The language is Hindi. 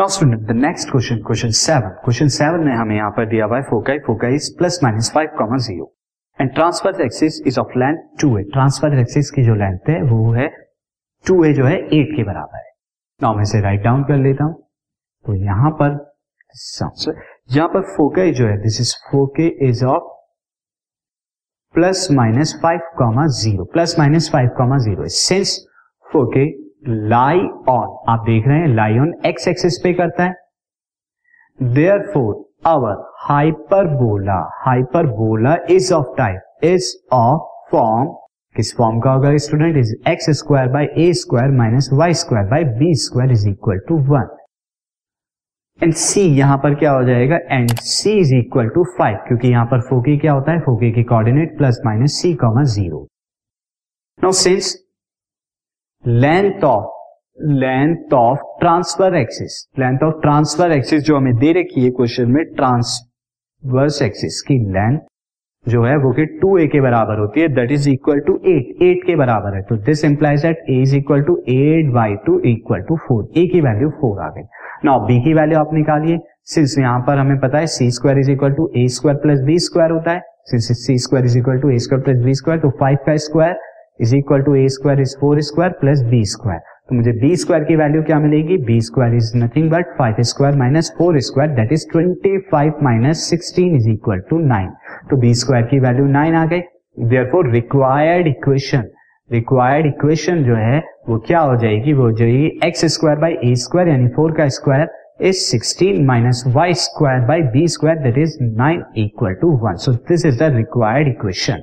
Now student the next question question seven question seven में हमें यहाँ पर दिया हुआ है foci foci is plus minus five comma zero and transverse axis is of length two A transverse axis की जो लेंथ है, वो है टू ए जो है एट के बराबर है. नाउ मैं इसे राइट डाउन कर लेता हूँ. तो यहाँ पर यहाँ पर फोके जो है this is foci is of plus minus five comma zero plus minus five comma zero since foci lie on आप देख रहे हैं लाई ऑन एक्स एक्सिस पे करता है। Therefore our hyperbola hyperbola is of type is of form किस फॉर्म का होगा student is X square by A square minus Y square by B square is equal to one and C यहाँ पर क्या हो जाएगा? And C is equal to five क्योंकि यहाँ पर फोके क्या होता है? फोके की coordinate plus minus C comma zero now since length of length of transverse axis length of transverse axis जो हमें दे रखी है क्वेश्चन में ट्रांसवर्स एक्सिस की लेंथ जो है वो कि टू ए के बराबर होती है that is equal to eight eight के बराबर है। तो this implies that A is equal to eight by two equal to four A की वैल्यू फोर आ गई। नाउ बी की वैल्यू आप निकालिए। सिंस यहाँ पर हमें पता है C square is equal to A square plus B square होता है। Since C square is equal to A square plus B square तो फाइव का square is equal to A square is four square plus B square तो मुझे बी स्क्वायर की वैल्यू क्या मिलेगी? B square is nothing but five square minus four square that is twenty five minus sixteen is equal to nine तो बी स्क्वायर की वैल्यू नाइन आ गई. Therefore required equation required equation जो है, वो क्या हो जाएगी? वो हो जाएगी X square by A square यानी फोर का square is sixteen minus Y square by B square that is nine equal to one so this is the required equation